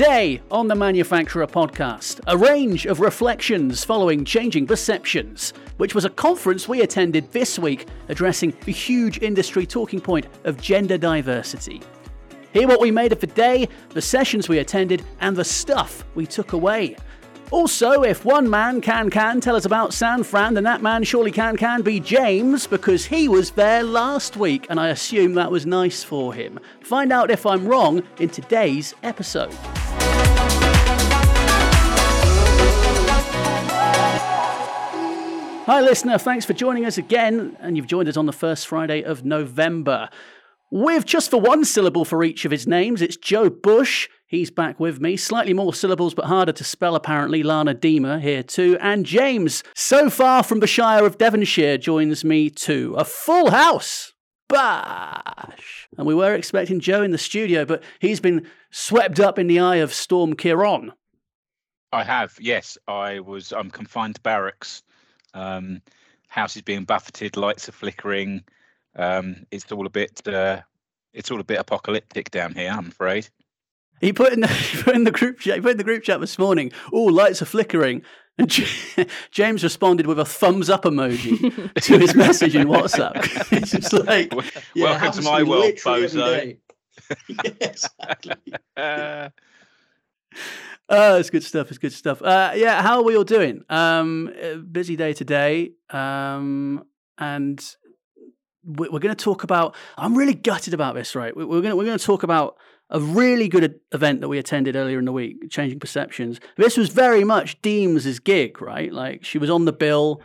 Today on the Manufacturer podcast, a range of reflections following Changing Perceptions, which was a conference we attended this week addressing the huge industry talking point of gender diversity. Hear what we made of the day, the sessions we attended, and the stuff we took away. Also, if one man can can tell us about San Fran, then that man surely can can be James because he was there last week and I assume that was nice for him. Find out if I'm wrong in today's episode. Hi, listener. Thanks for joining us again. And you've joined us on the first Friday of November. With just for one syllable for each of his names, it's Joe Bush. He's back with me. Slightly more syllables, but harder to spell, apparently. Lana Deemer here too. And James, so far from the Shire of Devonshire, joins me too. A full house. Bash! And we were expecting Joe in the studio, but he's been swept up in the eye of Storm Ciarán. I have, yes. I was. I'm confined to barracks. Um, house is being buffeted. Lights are flickering. Um, it's all a bit. Uh, it's all a bit apocalyptic down here. I'm afraid. He put in the, he put in the group chat. He put in the group chat this morning. Oh, lights are flickering, and James responded with a thumbs up emoji to his message in WhatsApp. it's just like, yeah, welcome to my world, bozo. exactly. uh, oh, it's good stuff. It's good stuff. Uh, yeah, how are we all doing? Um, busy day today, um, and we're going to talk about. I'm really gutted about this. Right, we're going we're going to talk about a really good event that we attended earlier in the week, Changing Perceptions. This was very much Deem's gig, right? Like she was on the bill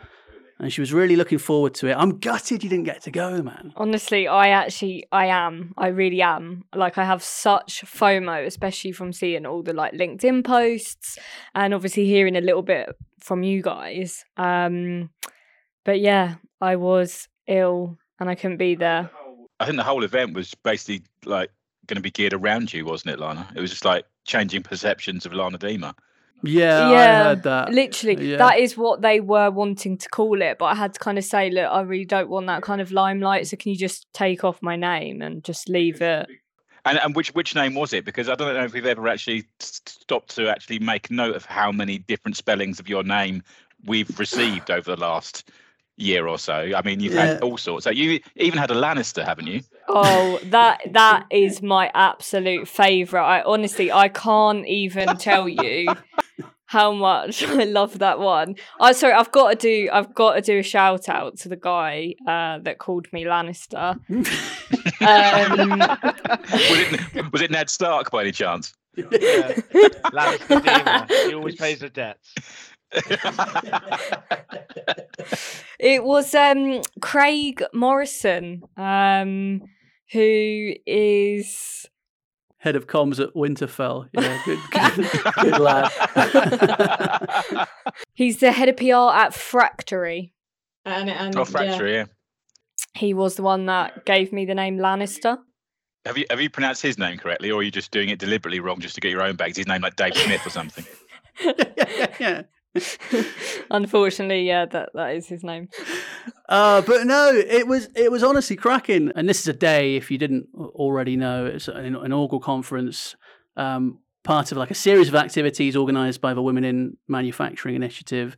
and she was really looking forward to it. I'm gutted you didn't get to go, man. Honestly, I actually, I am. I really am. Like, I have such FOMO, especially from seeing all the like LinkedIn posts and obviously hearing a little bit from you guys. Um, but yeah, I was ill and I couldn't be there. I think the whole event was basically like going to be geared around you, wasn't it, Lana? It was just like changing perceptions of Lana Deemer. Yeah, yeah, I heard that. Literally, yeah. that is what they were wanting to call it. But I had to kind of say, look, I really don't want that kind of limelight. So can you just take off my name and just leave it? And, and which which name was it? Because I don't know if we've ever actually stopped to actually make note of how many different spellings of your name we've received over the last year or so. I mean, you've yeah. had all sorts. So you even had a Lannister, haven't you? Oh, that that is my absolute favourite. I honestly, I can't even tell you how much I love that one. I sorry, I've got to do I've got to do a shout out to the guy uh, that called me Lannister. um, was, it, was it Ned Stark by any chance? Yeah. Lannister He always pays the debts. It was um, Craig Morrison, um, who is head of comms at Winterfell. Yeah, good, good, good lad. He's the head of PR at Fractory. And, and oh, Fractory, yeah. yeah. He was the one that gave me the name Lannister. Have you have you pronounced his name correctly, or are you just doing it deliberately wrong just to get your own bags? His name like Dave Smith or something. yeah, yeah. Unfortunately, yeah, that that is his name. Uh, but no, it was it was honestly cracking. And this is a day, if you didn't already know, it's an inaugural conference, um, part of like a series of activities organised by the Women in Manufacturing Initiative.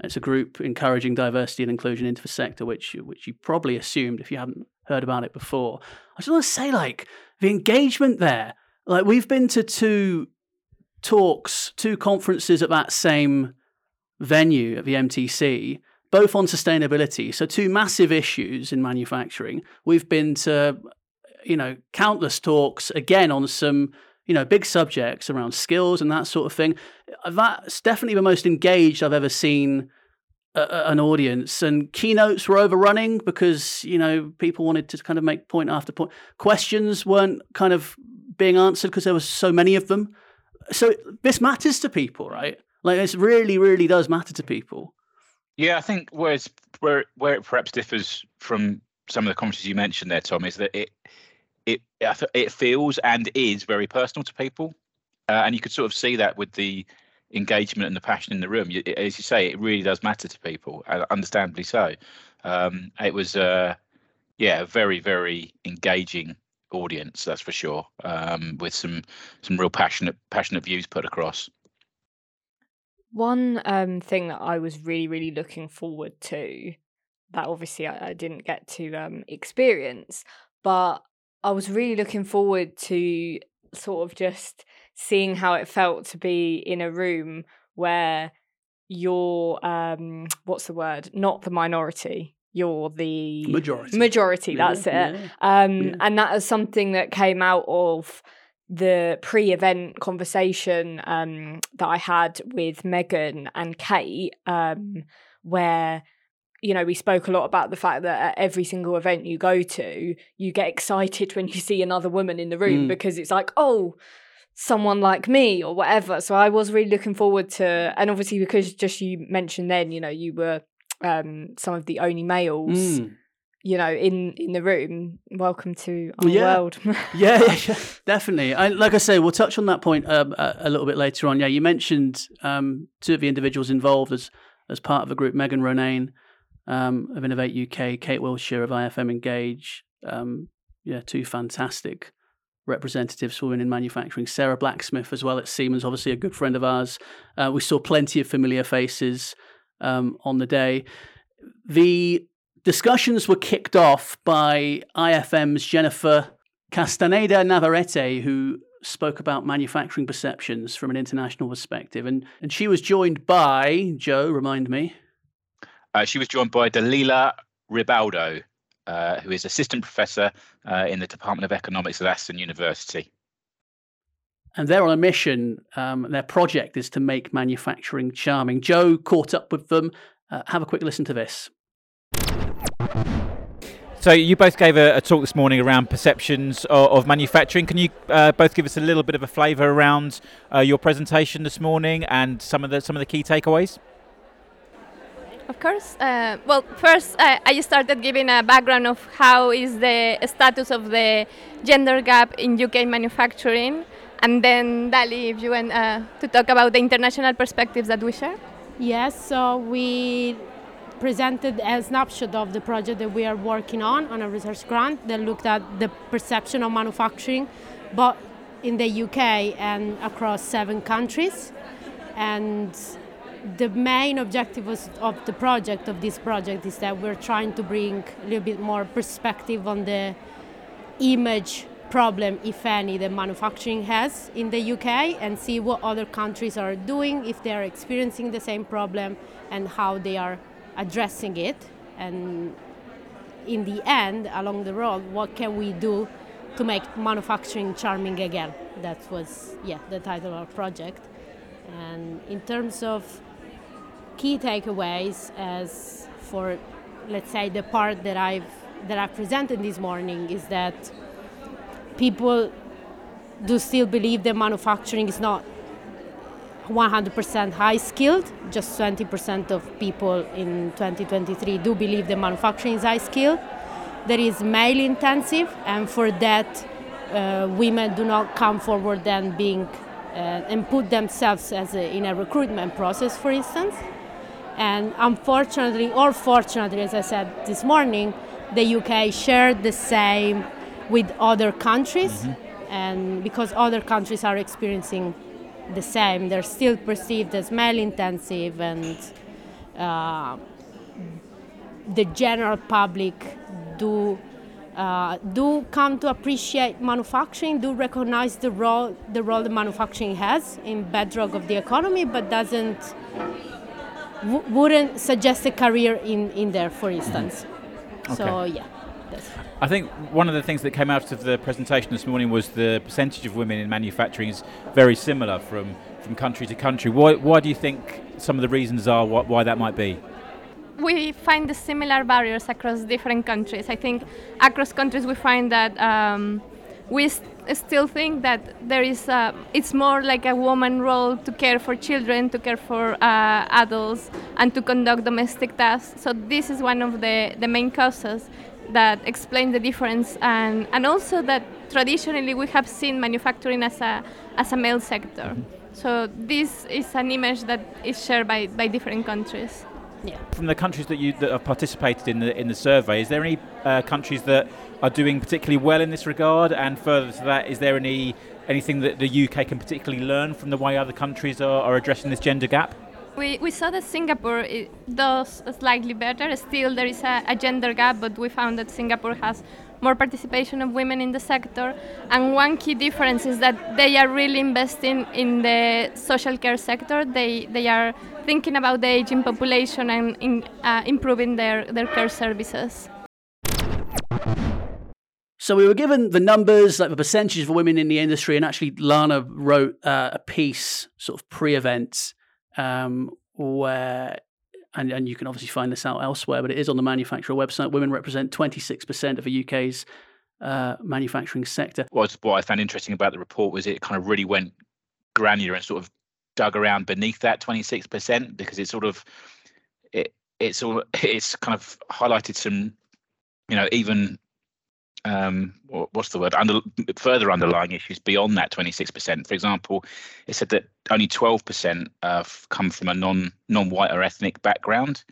It's a group encouraging diversity and inclusion into the sector, which which you probably assumed if you hadn't heard about it before. I just want to say, like the engagement there. Like we've been to two talks, two conferences at that same venue at the MTC, both on sustainability. So, two massive issues in manufacturing. We've been to, you know, countless talks again on some, you know, big subjects around skills and that sort of thing. That's definitely the most engaged I've ever seen an audience and keynotes were overrunning because you know people wanted to kind of make point after point questions weren't kind of being answered because there was so many of them so this matters to people right like this really, really does matter to people. Yeah, I think where where where it perhaps differs from some of the conferences you mentioned there, Tom, is that it it it feels and is very personal to people, uh, and you could sort of see that with the engagement and the passion in the room. As you say, it really does matter to people, uh, understandably so. Um, it was, uh, yeah, a very very engaging audience, that's for sure. Um, with some some real passionate passionate views put across. One um, thing that I was really, really looking forward to, that obviously I, I didn't get to um, experience, but I was really looking forward to sort of just seeing how it felt to be in a room where you're, um, what's the word, not the minority. You're the Majority. Majority, Yeah, that's it. yeah. Um, Yeah. And that is something that came out of the pre-event conversation um, that I had with Megan and Kate, um, where you know we spoke a lot about the fact that at every single event you go to, you get excited when you see another woman in the room Mm. because it's like, oh, someone like me or whatever. So I was really looking forward to, and obviously because just you mentioned then, you know, you were um, some of the only males Mm. You know, in in the room. Welcome to our Yeah. world. Yeah, yeah, definitely. I, like I say, we'll touch on that point um, a, a little bit later on. Yeah, you mentioned um, two of the individuals involved as as part of the group: Megan Ronayne um, of Innovate UK, Kate Wilshire of IFM Engage. Um, yeah, two fantastic representatives for women in manufacturing. Sarah Blacksmith as well at Siemens, obviously a good friend of ours. Uh, we saw plenty of familiar faces um, on the day. The discussions were kicked off by IFM's Jennifer Castaneda Navarrete, who spoke about manufacturing perceptions from an international perspective. And, and she was joined by, Joe, remind me. Uh, she was joined by Dalila Ribaudo, uh, who is assistant professor uh, in the Department of Economics at Aston University. And they're on a mission. Um, their project is to make manufacturing charming. Joe caught up with them. Uh, have a quick listen to this. So you both gave a, a talk this morning around perceptions of, of manufacturing. Can you uh, both give us a little bit of a flavour around uh, your presentation this morning and some of the some of the key takeaways? Of course. Uh, well, first, uh, I started giving a background of how is the status of the gender gap in UK manufacturing, and then Dali, if you want uh, to talk about the international perspectives that we share. Yes, so we presented a snapshot of the project that we are working on on a research grant that looked at the perception of manufacturing, both in the UK and across seven countries. And the main objective of the project of this project is that we're trying to bring a little bit more perspective on the image problem, if any, that manufacturing has in the UK and see what other countries are doing, if they are experiencing the same problem, and how they are addressing it. And in the end, along the road, what can we do to make manufacturing charming again? That was, yeah, the title of our project. And in terms of key takeaways, as for, let's say, the part that I've that I presented this morning is that people do still believe that manufacturing is not 100% high skilled. Just 20% of people in 2023 do believe that manufacturing is high skilled. That is male intensive, and for that, uh, women do not come forward and being uh, and put themselves as a, in a recruitment process, for instance. And unfortunately, or fortunately, as I said this morning, the UK shared the same with other countries, and because other countries are experiencing the same, they're still perceived as male intensive, and uh, the general public do. Uh, do come to appreciate manufacturing, do recognize the role the role that manufacturing has in bedrock of the economy, but doesn't w- wouldn't suggest a career in, in there, for instance. So yeah, that's I think one of the things that came out of the presentation this morning was the percentage of women in manufacturing is very similar from, from country to country. Why, why do you think some of the reasons are why, why that might be? we find the similar barriers across different countries. I think across countries we find that um, we st- still think that there is a, it's more like a woman role to care for children, to care for uh, adults, and to conduct domestic tasks. So this is one of the, the main causes that explain the difference, and, and also that traditionally we have seen manufacturing as a as a male sector. So this is an image that is shared by, by different countries. Yeah. From the countries that you that have participated in the in the survey, is there any uh, countries that are doing particularly well in this regard? And further to that, is there any anything that the UK can particularly learn from the way other countries are, are addressing this gender gap? We, we saw that Singapore does slightly better. Still, there is a, a gender gap, but we found that Singapore has more participation of women in the sector. And one key difference is that they are really investing in the social care sector. They, they are thinking about the aging population and in, uh, improving their, their care services. So we were given the numbers, like the percentage of women in the industry, and actually Lana wrote uh, a piece sort of pre-event um, where, and, and you can obviously find this out elsewhere, but it is on the manufacturer website. Women represent 26% of the UK's uh, manufacturing sector. What, what I found interesting about the report was it kind of really went granular and sort of dug around beneath that 26% because it sort of it it's all it's kind of highlighted some you know even um, what's the word? Under further underlying issues beyond that 26% for example it said that only 12% uh, come from a non non-white or ethnic background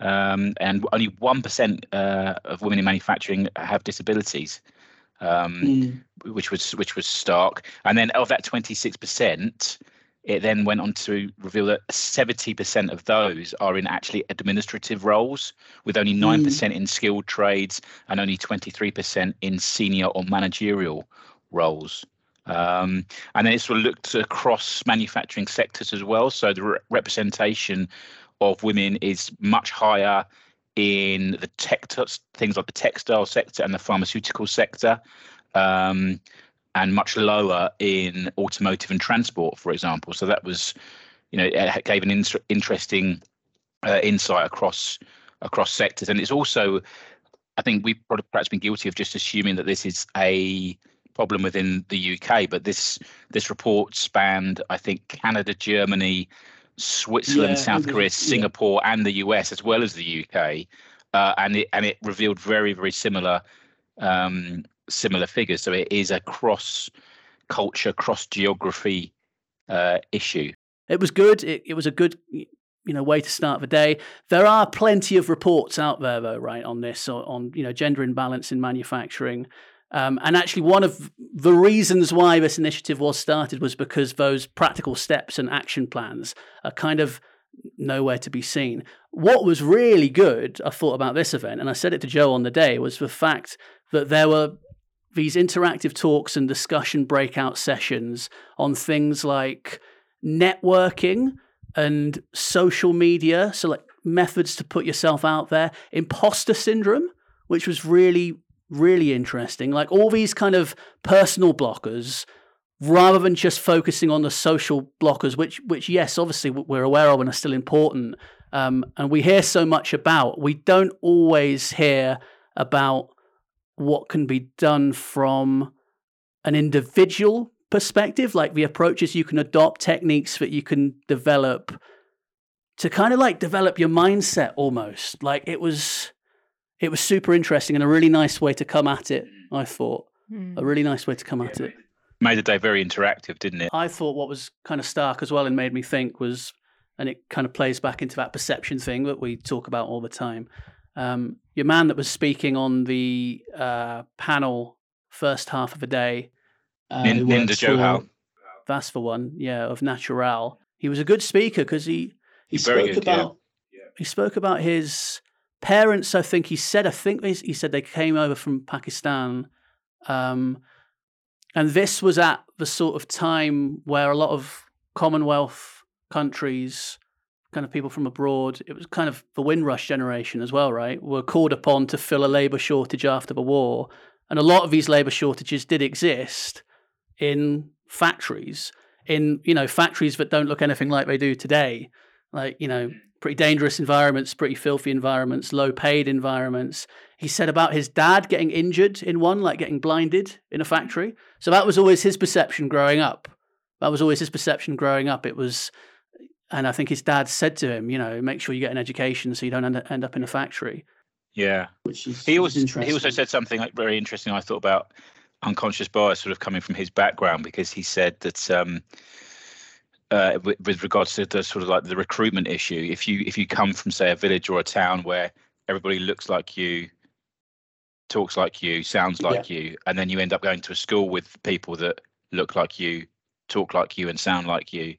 um, and only 1% uh, of women in manufacturing have disabilities um, mm. which was which was stark. And then of that 26% it then went on to reveal that 70% of those are in actually administrative roles, with only 9% mm. in skilled trades and only 23% in senior or managerial roles. Um, and then it sort of looked across manufacturing sectors as well. So the re- representation of women is much higher in the tech things like the textile sector and the pharmaceutical sector. Um, and much lower in automotive and transport, for example. So that was, you know, it gave an in- interesting uh, insight across across sectors, and it's also, I think we've probably perhaps been guilty of just assuming that this is a problem within the UK, but this this report spanned, I think, Canada, Germany, Switzerland, yeah, South Korea, Singapore, yeah. and the US as well as the UK, uh, and it and it revealed very very similar um, similar figures. So it is a cross culture, cross geography uh, issue. It was good. It, it was a good you know way to start the day. There are plenty of reports out there though, right, on this on you know gender imbalance in manufacturing. Um, and actually, one of the reasons why this initiative was started was because those practical steps and action plans are kind of nowhere to be seen. What was really good, I thought about this event, and I said it to Joe on the day, was the fact that there were these interactive talks and discussion breakout sessions on things like networking and social media. So, like methods to put yourself out there, imposter syndrome, which was really, really interesting. Like all these kind of personal blockers rather than just focusing on the social blockers, which, which yes, obviously we're aware of and are still important, um, and we hear so much about, we don't always hear about what can be done from an individual perspective, like the approaches you can adopt, techniques that you can develop to kind of like develop your mindset almost. Like it was it was super interesting and a really nice way to come at it, I thought. Mm. A really nice way to come at it. Made the day very interactive, didn't it? I thought what was kind of stark as well and made me think was and it kind of plays back into that perception thing that we talk about all the time um, your man that was speaking on the uh, panel first half of the day, uh, Ninder Johal. That's the one, yeah, of Nachural. He was a good speaker because he he spoke good, about yeah. he spoke about his parents. I think he said I think he, he said they came over from Pakistan, um, and this was at the sort of time where a lot of Commonwealth countries kind of people from abroad. It was kind of the Windrush generation as well, right? Were called upon to fill a labour shortage after the war. And a lot of these labour shortages did exist in factories, in, you know, factories that don't look anything like they do today. Like, you know, pretty dangerous environments, pretty filthy environments, low paid environments. He said about his dad getting injured in one, like getting blinded in a factory. So that was always his perception growing up. That was always his perception growing up. It was and I think his dad said to him, you know, make sure you get an education so you don't end, end up in a factory. Yeah, which is he also he also said something like very interesting. I thought about unconscious bias, sort of coming from his background, because he said that um, uh, with, with regards to the sort of like the recruitment issue. If you if you come from say a village or a town where everybody looks like you, talks like you, sounds like you, and then you end up going to a school with people that look like you, talk like you, and sound like you,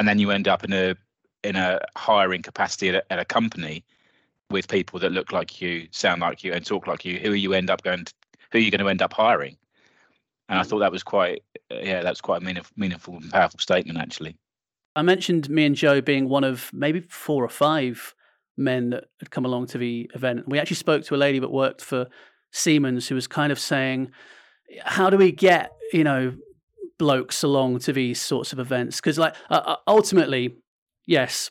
and then you end up in a in a hiring capacity at a, at a company with people that look like you, sound like you, and talk like you. Who are you end up going to? Who are you going to end up hiring? And I mm. thought that was quite, yeah, that's quite a meaningful, meaningful and powerful statement, actually. I mentioned me and Joe being one of maybe four or five men that had come along to the event. We actually spoke to a lady that worked for Siemens who was kind of saying, "How do we get you know blokes along to these sorts of events?" Because like uh, ultimately, yes,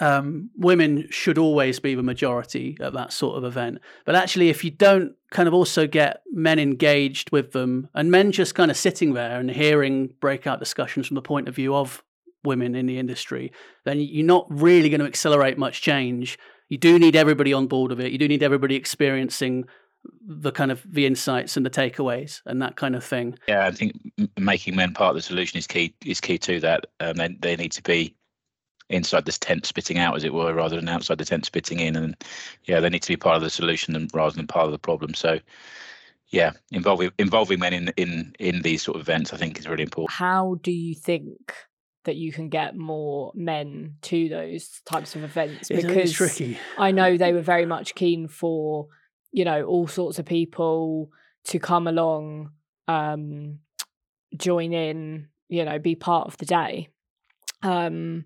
um, women should always be the majority at that sort of event. But actually, if you don't kind of also get men engaged with them and men just kind of sitting there and hearing breakout discussions from the point of view of women in the industry, then you're not really going to accelerate much change. You do need everybody on board of it. You do need everybody experiencing the kind of the insights and the takeaways and that kind of thing. Yeah, I think making men part of the solution is key. Is key to that. Um, they they need to be inside this tent spitting out, as it were, rather than outside the tent spitting in. And yeah, they need to be part of the solution rather than part of the problem. So yeah, involving involving men in in in these sort of events, I think, is really important. How do you think that you can get more men to those types of events? Because it's tricky. I know they were very much keen for you know all sorts of people to come along, um, join in, you know, be part of the day. Um,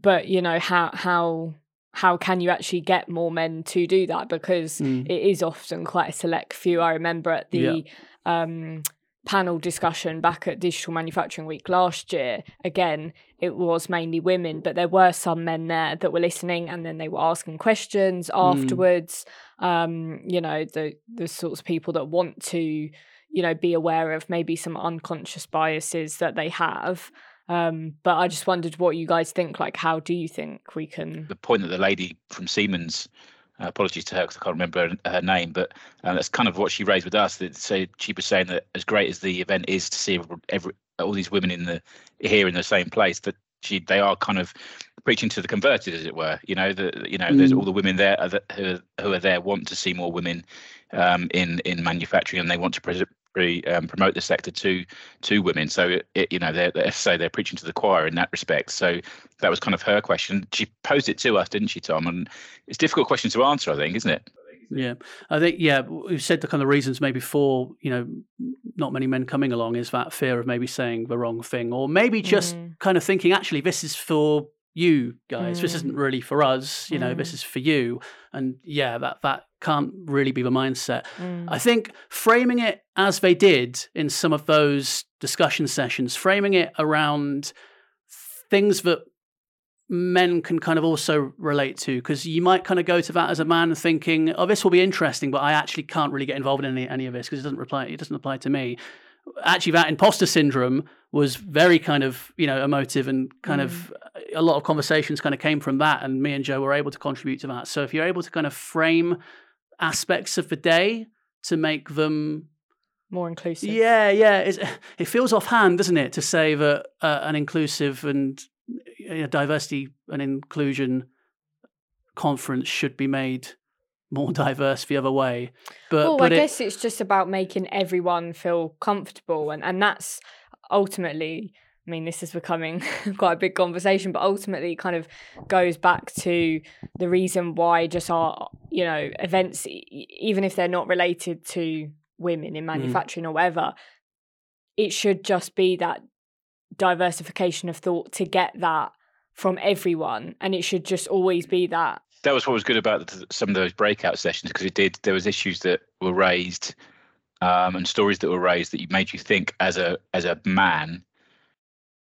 but you know how how how can you actually get more men to do that because mm. it is often quite a select few i remember at the yeah. um, panel discussion back at digital manufacturing week last year again it was mainly women but there were some men there that were listening and then they were asking questions mm. afterwards mm. um, you know the the sorts of people that want to you know be aware of maybe some unconscious biases that they have um, but I just wondered what you guys think. Like, how do you think we can? The point that the lady from Siemens, uh, apologies to her because I can't remember her, her name, but uh, that's kind of what she raised with us. That so she was saying that as great as the event is to see every, all these women in the here in the same place, that she they are kind of preaching to the converted, as it were. You know, the you know, mm. there's all the women there that, who who are there want to see more women um, in in manufacturing, and they want to pres- um, promote the sector to to women. So it, you know, they're, they're say they're preaching to the choir in that respect. So that was kind of her question. She posed it to us, didn't she, Tom? And it's a difficult question to answer, I think, isn't it? Yeah, I think yeah, we've said the kind of reasons maybe for you know not many men coming along is that fear of maybe saying the wrong thing, or maybe just mm. kind of thinking actually this is for you guys. Mm. This isn't really for us. You know, mm. this is for you. And yeah, that that can't really be the mindset. Mm. I think framing it as they did in some of those discussion sessions, framing it around things that men can kind of also relate to because you might kind of go to that as a man thinking oh this will be interesting but i actually can't really get involved in any, any of this because it doesn't reply it doesn't apply to me actually that imposter syndrome was very kind of you know emotive and kind mm. of a lot of conversations kind of came from that and me and joe were able to contribute to that so if you're able to kind of frame aspects of the day to make them more inclusive yeah yeah it's, it feels offhand doesn't it to say that uh, an inclusive and you know, diversity and inclusion conference should be made more diverse the other way. But, well, but I it, guess it's just about making everyone feel comfortable, and and that's ultimately. I mean, this is becoming quite a big conversation, but ultimately, it kind of goes back to the reason why just our, you know, events, even if they're not related to women in mm. manufacturing mm. or whatever, it should just be that diversification of thought to get that from everyone, and it should just always be that that was what was good about some of those breakout sessions because it did there was issues that were raised um, and stories that were raised that made you think as a as a man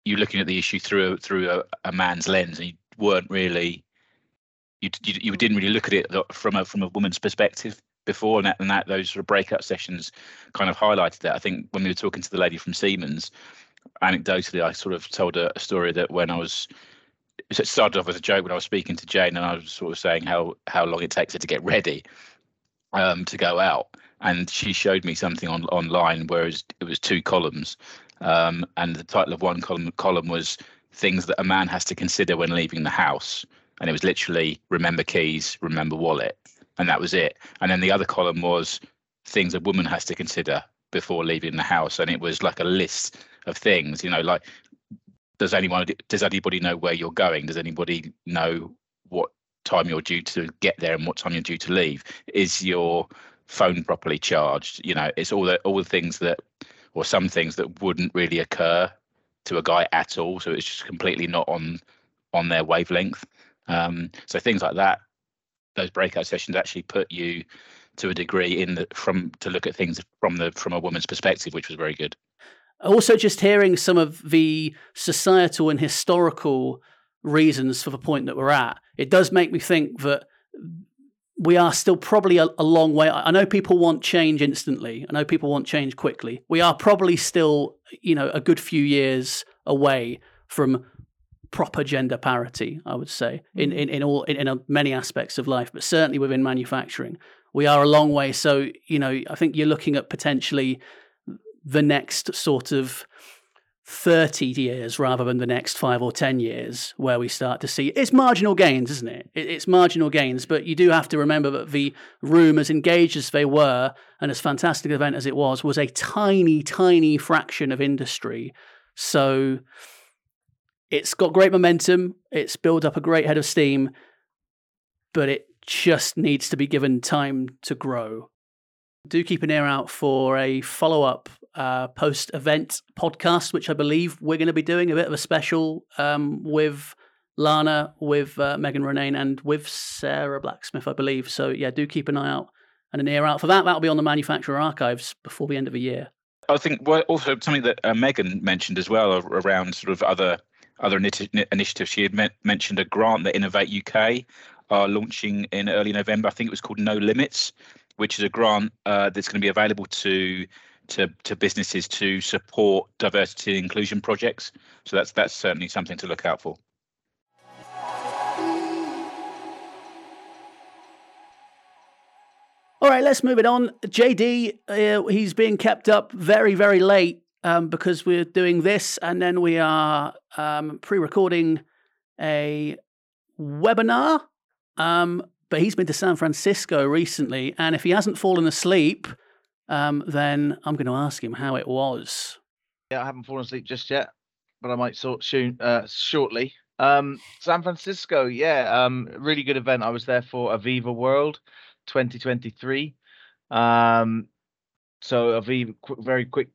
you're looking at the issue through a, through a, a man's lens and you weren't really you, you, you didn't really look at it from a from a woman's perspective before and that, and that those sort of breakout sessions kind of highlighted that. I think when we were talking to the lady from siemens anecdotally i sort of told a, a story that when i was it started off as a joke when I was speaking to Jane, and I was sort of saying how how long it takes her to get ready um, to go out, and she showed me something on online, whereas it was two columns, Um, and the title of one column column was things that a man has to consider when leaving the house, and it was literally remember keys, remember wallet, and that was it. And then the other column was things a woman has to consider before leaving the house, and it was like a list of things. You know, like does anyone does anybody know where you're going? Does anybody know what time you're due to get there and what time you're due to leave? Is your phone properly charged? You know, it's all the all the things that or some things that wouldn't really occur to a guy at all. So it's just completely not on on their wavelength. Um, so things like that, those breakout sessions actually put you to a degree in the from to look at things from the from a woman's perspective, which was very good. Also, just hearing some of the societal and historical reasons for the point that we're at, it does make me think that we are still probably a, a, long way. I know people want change instantly. I know people want change quickly. We are probably still, you know, a good few years away from proper gender parity. I would say in mm. in, in all in, in many aspects of life, but certainly within manufacturing, we are a long way. So you know, I think you're looking at potentially the next sort of 30 years rather than the next five or 10 years where we start to see it's marginal gains, isn't it? It's marginal gains, but you do have to remember that the room, as engaged as they were and as fantastic an event as it was, was a tiny, tiny fraction of industry. So it's got great momentum, it's built up a great head of steam, but it just needs to be given time to grow. Do keep an ear out for a follow up uh, post event podcast, which I believe we're going to be doing a bit of a special um, with Lana, with uh, Megan Ronayne, and with Sarah Blacksmith, I believe. So, yeah, do keep an eye out and an ear out for that. That'll be on the manufacturer archives before the end of the year. I think also something that uh, Megan mentioned as well around sort of other other initiatives. She had mentioned a grant that Innovate UK are launching in early November. I think it was called No Limits, which is a grant uh, that's going to be available to to, to businesses to support diversity and inclusion projects. So that's that's certainly something to look out for. All right, let's move it on. JD, uh, he's being kept up very, very late um, because we're doing this, and then we are um, pre-recording a webinar. Um, but he's been to San Francisco recently, and if he hasn't fallen asleep, um, then I'm going to ask him how it was. Yeah, I haven't fallen asleep just yet, but I might sort soon, uh, shortly. Um, San Francisco, yeah, um, really good event. I was there for AVEVA World 2023. Um, so AVEVA, very quick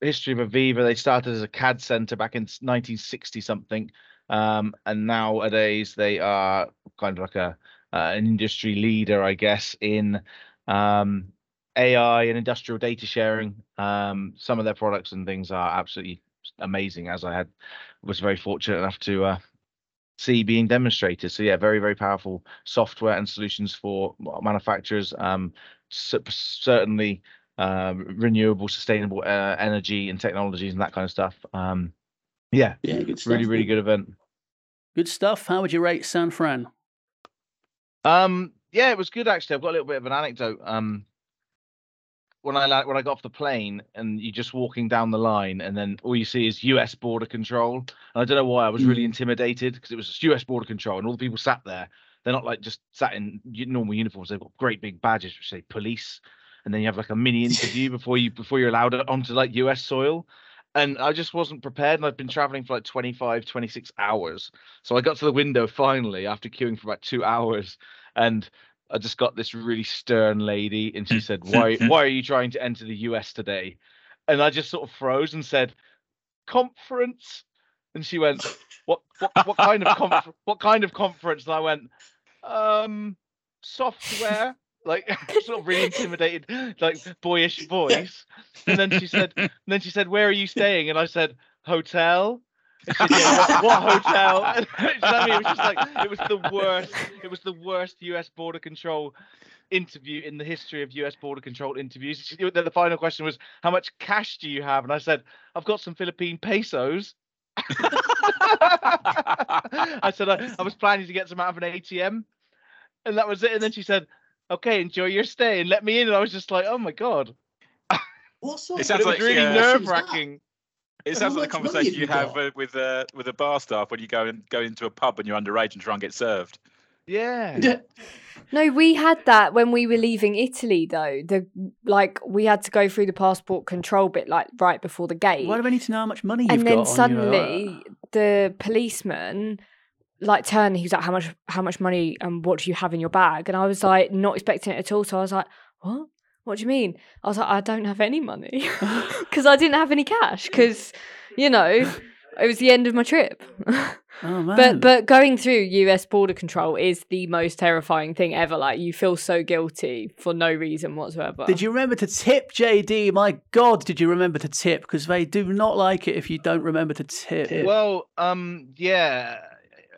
history of AVEVA. They started as a CAD center back in 1960 something, um, and nowadays they are kind of like a uh, an industry leader, I guess, in um, AI and industrial data sharing. Um, some of their products and things are absolutely amazing. As I had was very fortunate enough to uh, see being demonstrated. So yeah, very very powerful software and solutions for manufacturers. Um, certainly uh, renewable, sustainable uh, energy and technologies and that kind of stuff. Um, yeah, yeah, good stuff, really really good event. Good stuff. How would you rate San Fran? Um, yeah, it was good actually. I've got a little bit of an anecdote. Um, when I when I got off the plane and you're just walking down the line and then all you see is U.S. border control. And I don't know why I was really mm. intimidated because it was U.S. border control and all the people sat there. They're not like just sat in normal uniforms. They've got great big badges which say police, and then you have like a mini interview before you before you're allowed onto like U.S. soil. And I just wasn't prepared, and I've been traveling for like 25, 26 hours. So I got to the window finally after queuing for about two hours, and I just got this really stern lady, and she said, "Why why are you trying to enter the US today?" And I just sort of froze and said, "Conference." And she went, "What what what kind of conf- what kind of conference?" And I went, "Um, software." Like sort of really intimidated, like boyish voice. And then she said, and then she said, "Where are you staying?" And I said, "Hotel." Said, yeah, what, what, hotel? I mean, it was just like it was the worst. It was the worst U.S. border control interview in the history of U.S. border control interviews. The final question was, "How much cash do you have?" And I said, "I've got some Philippine pesos." I said I, I was planning to get some out of an ATM, and that was it. And then she said, "Okay, enjoy your stay and let me in." And I was just like, "Oh my god." What sort it, sounds like, really nerve wracking. It sounds like the conversation you you have got? with uh, with a bar staff when you go and go into a pub and you're underage and try and get served. Yeah. Yeah. No, we had that when we were leaving Italy, though. The like we had to go through the passport control bit, like right before the gate, Why do I need to know how much money you've and got? then on you? Uh, suddenly the policeman like turned. He was like, "How much? How much money? And what do you have in your bag?" And I was like, not expecting it at all. So I was like, "What? What do you mean?" I was like, "I don't have any money because I didn't have any cash because you know it was the end of my trip." oh man. But but going through US border control is the most terrifying thing ever. Like you feel so guilty for no reason whatsoever. Did you remember to tip, JD? My God, did you remember to tip? Because they do not like it if you don't remember to tip. Tip. Well, um, yeah,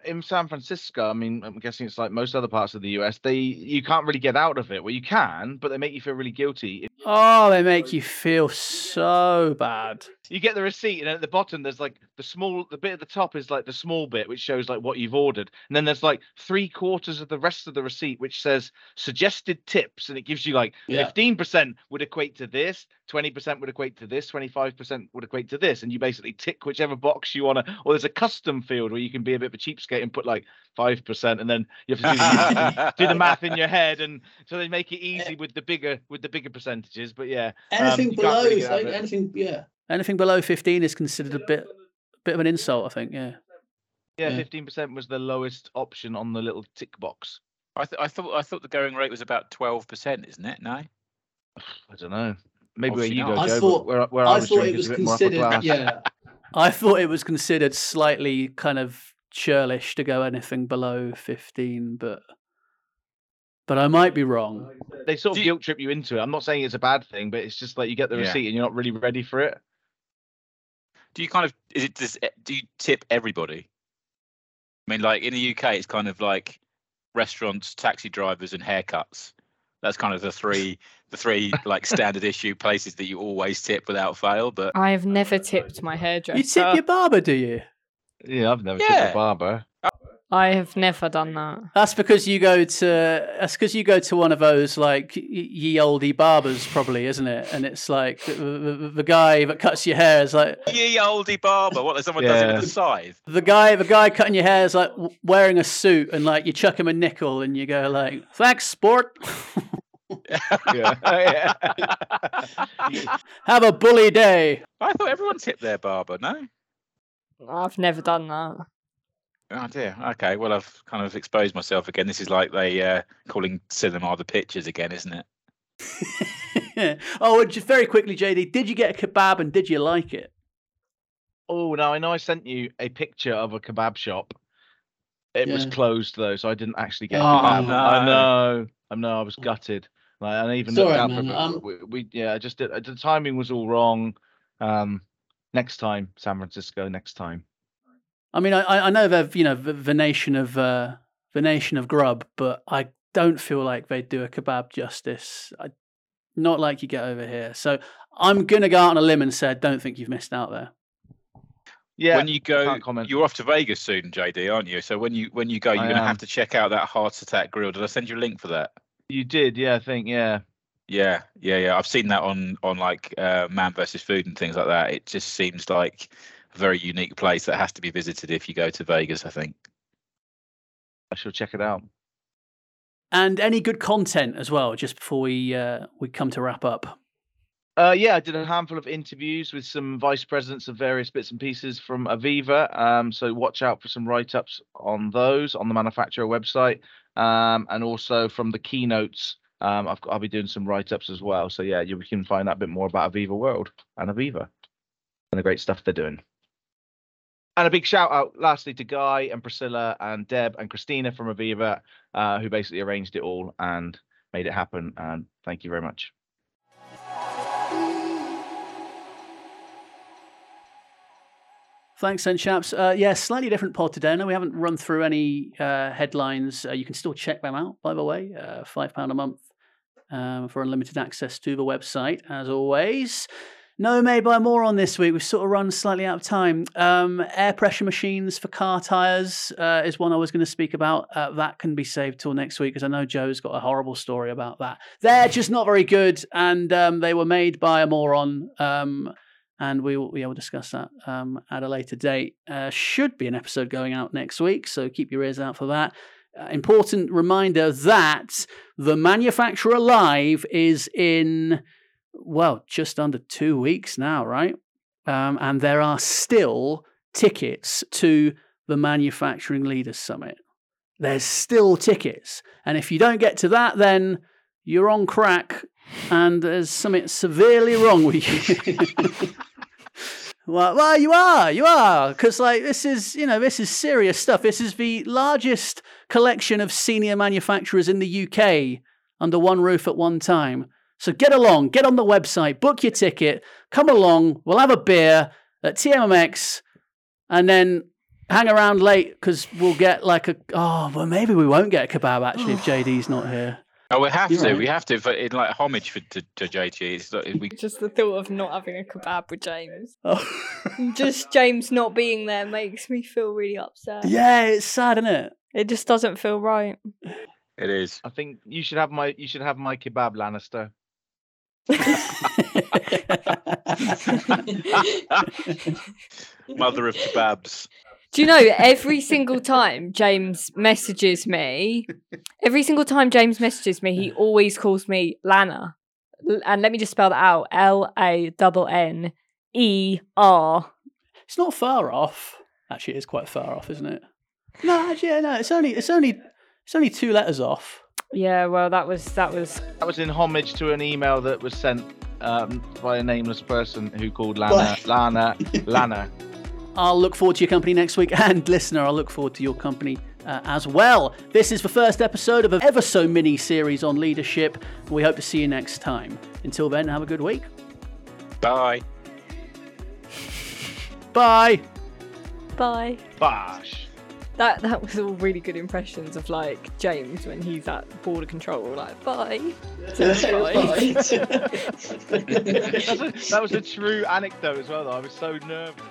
in San Francisco, I mean, I'm guessing it's like most other parts of the US. They you can't really get out of it. Well, you can, but they make you feel really guilty. Oh, they make you feel so bad. You get the receipt, and at the bottom there's like the small, the bit at the top is like the small bit, which shows like what you've ordered, and then there's like three quarters of the rest of the receipt, which says suggested tips, and it gives you like Yeah. fifteen percent would equate to this, twenty percent would equate to this, twenty five percent would equate to this, and you basically tick whichever box you want to. Or there's a custom field where you can be a bit of a cheapskate and put like five percent, and then you have to do the, do the math in your head, and so they make it easy with the bigger with the bigger percentages. But yeah, Anything um, can't below, really is get out of like, it. anything, yeah. Anything below 15 is considered a bit bit of an insult, I think. Yeah. Yeah, Yeah. fifteen percent was the lowest option on the little tick box. I, th- I thought I thought the going rate was about twelve percent, isn't it? No. I don't know. Maybe where Obviously you go, not. I Joe, thought- where, where I, I was thought drinking it is was a bit more upper considered, yeah. I thought it was considered slightly kind of churlish to go anything below 15, but but I might be wrong. They sort of guilt trip you into it. I'm not saying it's a bad thing, but it's just like you get the Yeah. receipt and you're not really ready for it. Do you kind of is it does, e- do you tip everybody? I mean, like in the UK, it's kind of like restaurants, taxi drivers, and haircuts. That's kind of the three the three like standard issue places that you always tip without fail. But I have never tipped my hairdresser. You tip your barber, do you? Yeah, I've never tipped Yeah. a barber. I have never done that. That's because you go to that's because you go to one of those like ye olde barbers, probably, isn't it? And it's like the, the, the guy that cuts your hair is like ye oldie barber, what? Like someone does it with a scythe. the guy the guy cutting your hair is like wearing a suit and like you chuck him a nickel and you go like thanks sport Yeah. yeah. have a bully day I thought everyone tipped their barber. No. I've never done that. Oh dear. Okay. Well, I've kind of exposed myself again. This is like they uh, calling cinema the pictures again, isn't it? oh and just very quickly jd did you get a kebab and did you like it oh, now I know I sent you a picture of a kebab shop. It was closed though, so I didn't actually get Oh, kebab. no. I know. I know. I was gutted. Like, I even It's looked for man, it, um, we, we yeah, I just did. The timing was all wrong. Um, next time, San Francisco. Next time. I mean i I- i know they're you know the, the nation of uh the nation of grub but i don't feel like they do a kebab justice I, not like you get over here so i'm gonna go out on a limb and say i don't think you've missed out there Yeah. when you go, can't you're off to Vegas soon, JD, aren't you? So when you when you go, you're I going to am. have to check out that Heart Attack Grill. Did I send you a link for that? You did, yeah. I think, yeah. Yeah, yeah, yeah. I've seen that on on like uh, Man versus Food and things like that. It just seems like a very unique place that has to be visited if you go to Vegas. I think. I shall check it out. and any good content as well just before we uh we come to wrap up Uh, yeah, I did a handful of interviews with some vice presidents of various bits and pieces from AVEVA. Um, so watch out for some write ups on those on the manufacturer website, um, and also from the keynotes. Um, I've got, I'll be doing some write ups as well. So yeah, you can find out a bit more about AVEVA World and AVEVA and the great stuff they're doing. And a big shout out, lastly, to Guy and Priscilla and Deb and Christina from AVEVA, uh, who basically arranged it all and made it happen. And thank you very much. Thanks, then, chaps. Uh, yeah, slightly different pod today. No, we haven't run through any uh, headlines. Uh, you can still check them out, by the way. Uh, Five pound a month um, for unlimited access to the website, as always. No made by a Moron this week. We've sort of run slightly out of time. Um, air pressure machines for car tires uh, is one I was going to speak about. Uh, that can be saved till next week because I know Joe's got a horrible story about that. They're just not very good, and um, they were made by a moron. Um, and we will, yeah, we'll discuss that um, at a later date. Uh, should be an episode going out next week, so keep your ears out for that. Uh, important reminder that the manufacturer live is in well just under two weeks now, right? Um, and there are still tickets to the Manufacturing Leaders Summit. There's still tickets, and if you don't get to that, then you're on crack, and there's something severely wrong with you. well, well, you are, you are, because like this is, you know, this is serious stuff. This is the largest collection of senior manufacturers in the UK under one roof at one time. So get along, get on the website, book your ticket, come along. We'll have a beer at TMMX, and then hang around late because we'll get like a oh well maybe we won't get a kebab actually if JD's not here. Oh, we have You're to. right. We have to. For, in like homage for, to, to JT. It's like, we, Just the thought of not having a kebab with James. Oh. Just James not being there makes me feel really upset. yeah, it's sad, isn't it? It just doesn't feel right. it is. I think you should have my you should have my kebab, Lannister. Mother of kebabs. Do you know every single time James messages me, every single time James messages me, he always calls me Lana. And let me just spell that out L A N N E R. it's not far off. Actually, it is quite far off, isn't it? No, actually, yeah, no. It's only it's only it's only two letters off. Yeah, well, that was that was That was in homage to an email that was sent um, by a nameless person who called Lana Lana Lana. I'll look forward to your company next week, and listener, I'll look forward to your company uh, as well. This is the first episode of an ever so mini series on leadership. We hope to see you next time. Until then, have a good week. Bye. Bye. bye. Bosh that that was all really good impressions of like James when he's at border control, like bye. That was a true anecdote as well. Though I was so nervous.